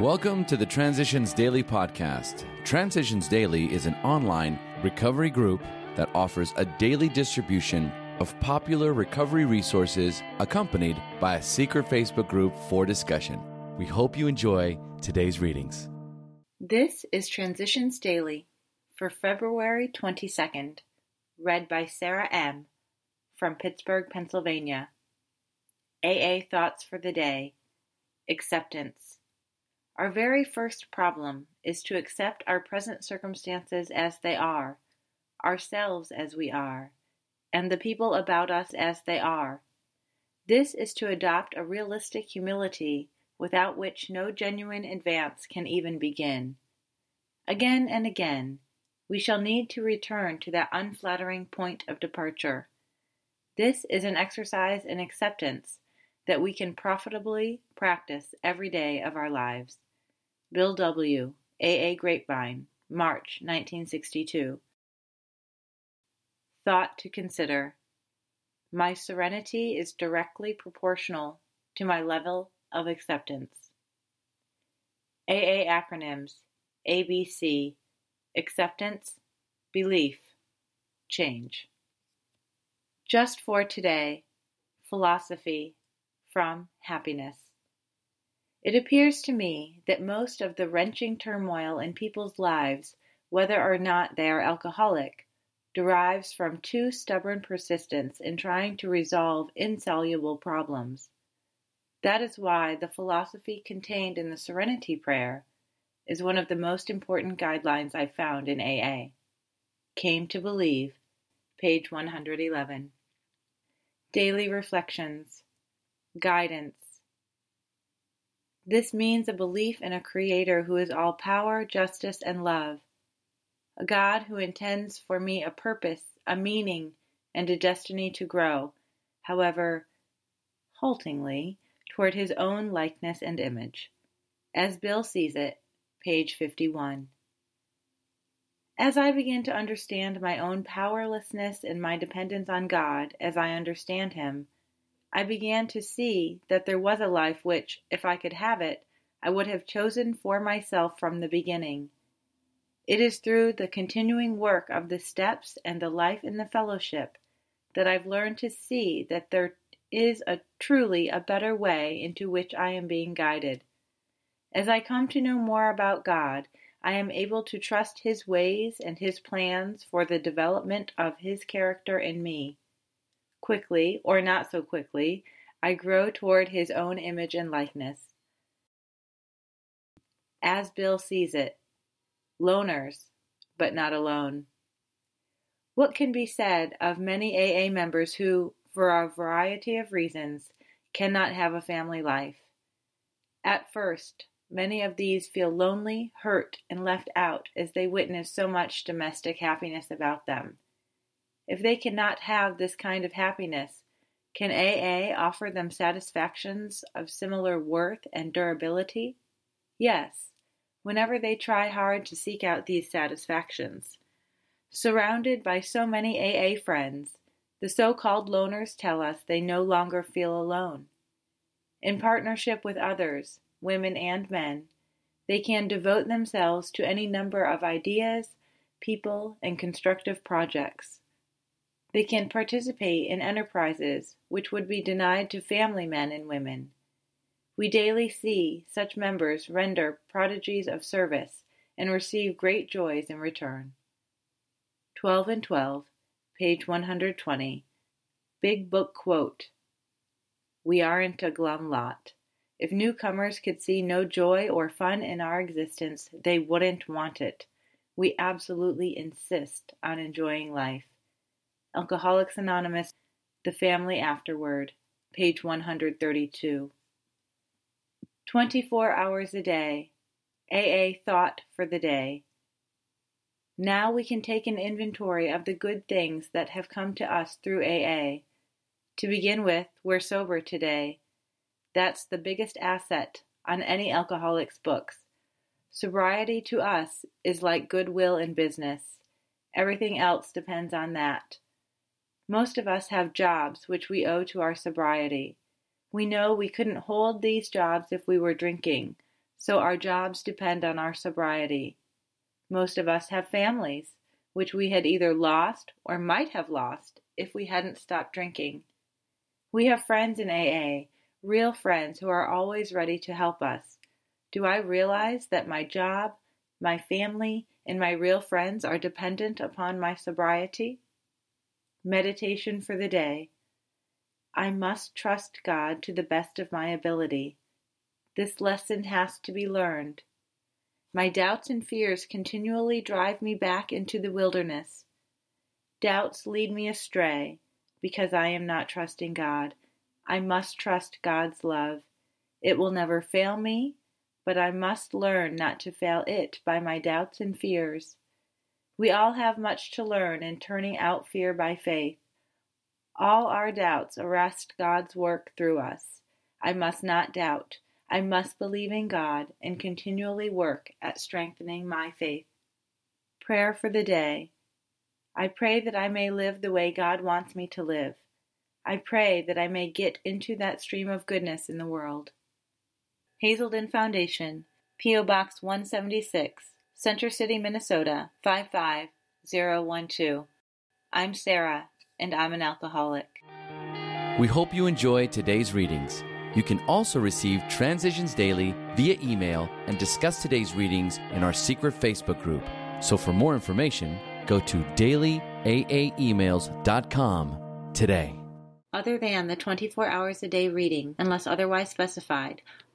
Welcome to the Transitions Daily podcast. Transitions Daily is an online recovery group that offers a daily distribution of popular recovery resources accompanied by a secret Facebook group for discussion. We hope you enjoy today's readings. This is Transitions Daily for February 22nd, read by Sarah M. from Pittsburgh, Pennsylvania. AA Thoughts for the Day Acceptance. Our very first problem is to accept our present circumstances as they are, ourselves as we are, and the people about us as they are. This is to adopt a realistic humility without which no genuine advance can even begin. Again and again, we shall need to return to that unflattering point of departure. This is an exercise in acceptance that we can profitably practice every day of our lives. Bill W., A. A. Grapevine, March 1962. Thought to consider. My serenity is directly proportional to my level of acceptance. AA acronyms ABC Acceptance, Belief, Change. Just for today, philosophy from happiness. It appears to me that most of the wrenching turmoil in people's lives, whether or not they are alcoholic, derives from too stubborn persistence in trying to resolve insoluble problems. That is why the philosophy contained in the Serenity Prayer is one of the most important guidelines I found in AA. Came to Believe, page 111. Daily Reflections Guidance This means a belief in a Creator who is all power, justice, and love, a God who intends for me a purpose, a meaning, and a destiny to grow, however haltingly, toward his own likeness and image. As Bill sees it, page 51. As I begin to understand my own powerlessness and my dependence on God as I understand Him, I began to see that there was a life which, if I could have it, I would have chosen for myself from the beginning. It is through the continuing work of the steps and the life in the fellowship that I've learned to see that there is a truly a better way into which I am being guided. As I come to know more about God, I am able to trust His ways and His plans for the development of His character in me. Quickly, or not so quickly, I grow toward His own image and likeness. As Bill sees it, loners, but not alone. What can be said of many AA members who, for a variety of reasons, cannot have a family life? At first, many of these feel lonely, hurt, and left out as they witness so much domestic happiness about them. If they cannot have this kind of happiness, can AA offer them satisfactions of similar worth and durability? Yes, whenever they try hard to seek out these satisfactions. Surrounded by so many AA friends, the so called loners tell us they no longer feel alone. In partnership with others, women and men, they can devote themselves to any number of ideas, people, and constructive projects. They can participate in enterprises which would be denied to family men and women. We daily see such members render prodigies of service and receive great joys in return. 12 and 12, page 120. Big Book Quote We aren't a glum lot. If newcomers could see no joy or fun in our existence, they wouldn't want it. We absolutely insist on enjoying life. Alcoholics Anonymous, The Family Afterward, page 132. 24 hours a day. AA Thought for the Day. Now we can take an inventory of the good things that have come to us through AA. To begin with, we're sober today. That's the biggest asset on any alcoholic's books. Sobriety to us is like goodwill in business. Everything else depends on that. Most of us have jobs which we owe to our sobriety. We know we couldn't hold these jobs if we were drinking, so our jobs depend on our sobriety. Most of us have families, which we had either lost or might have lost if we hadn't stopped drinking. We have friends in AA, real friends who are always ready to help us. Do I realize that my job, my family, and my real friends are dependent upon my sobriety? Meditation for the day. I must trust God to the best of my ability. This lesson has to be learned. My doubts and fears continually drive me back into the wilderness. Doubts lead me astray because I am not trusting God. I must trust God's love. It will never fail me, but I must learn not to fail it by my doubts and fears. We all have much to learn in turning out fear by faith. All our doubts arrest God's work through us. I must not doubt. I must believe in God and continually work at strengthening my faith. Prayer for the day. I pray that I may live the way God wants me to live. I pray that I may get into that stream of goodness in the world. Hazelden Foundation, P.O. Box 176, Center City, Minnesota 55012. I'm Sarah, and I'm an alcoholic. We hope you enjoy today's readings. You can also receive Transitions Daily via email and discuss today's readings in our secret Facebook group. So for more information, go to dailyaaemails.com today. Other than the 24 hours a day reading, unless otherwise specified,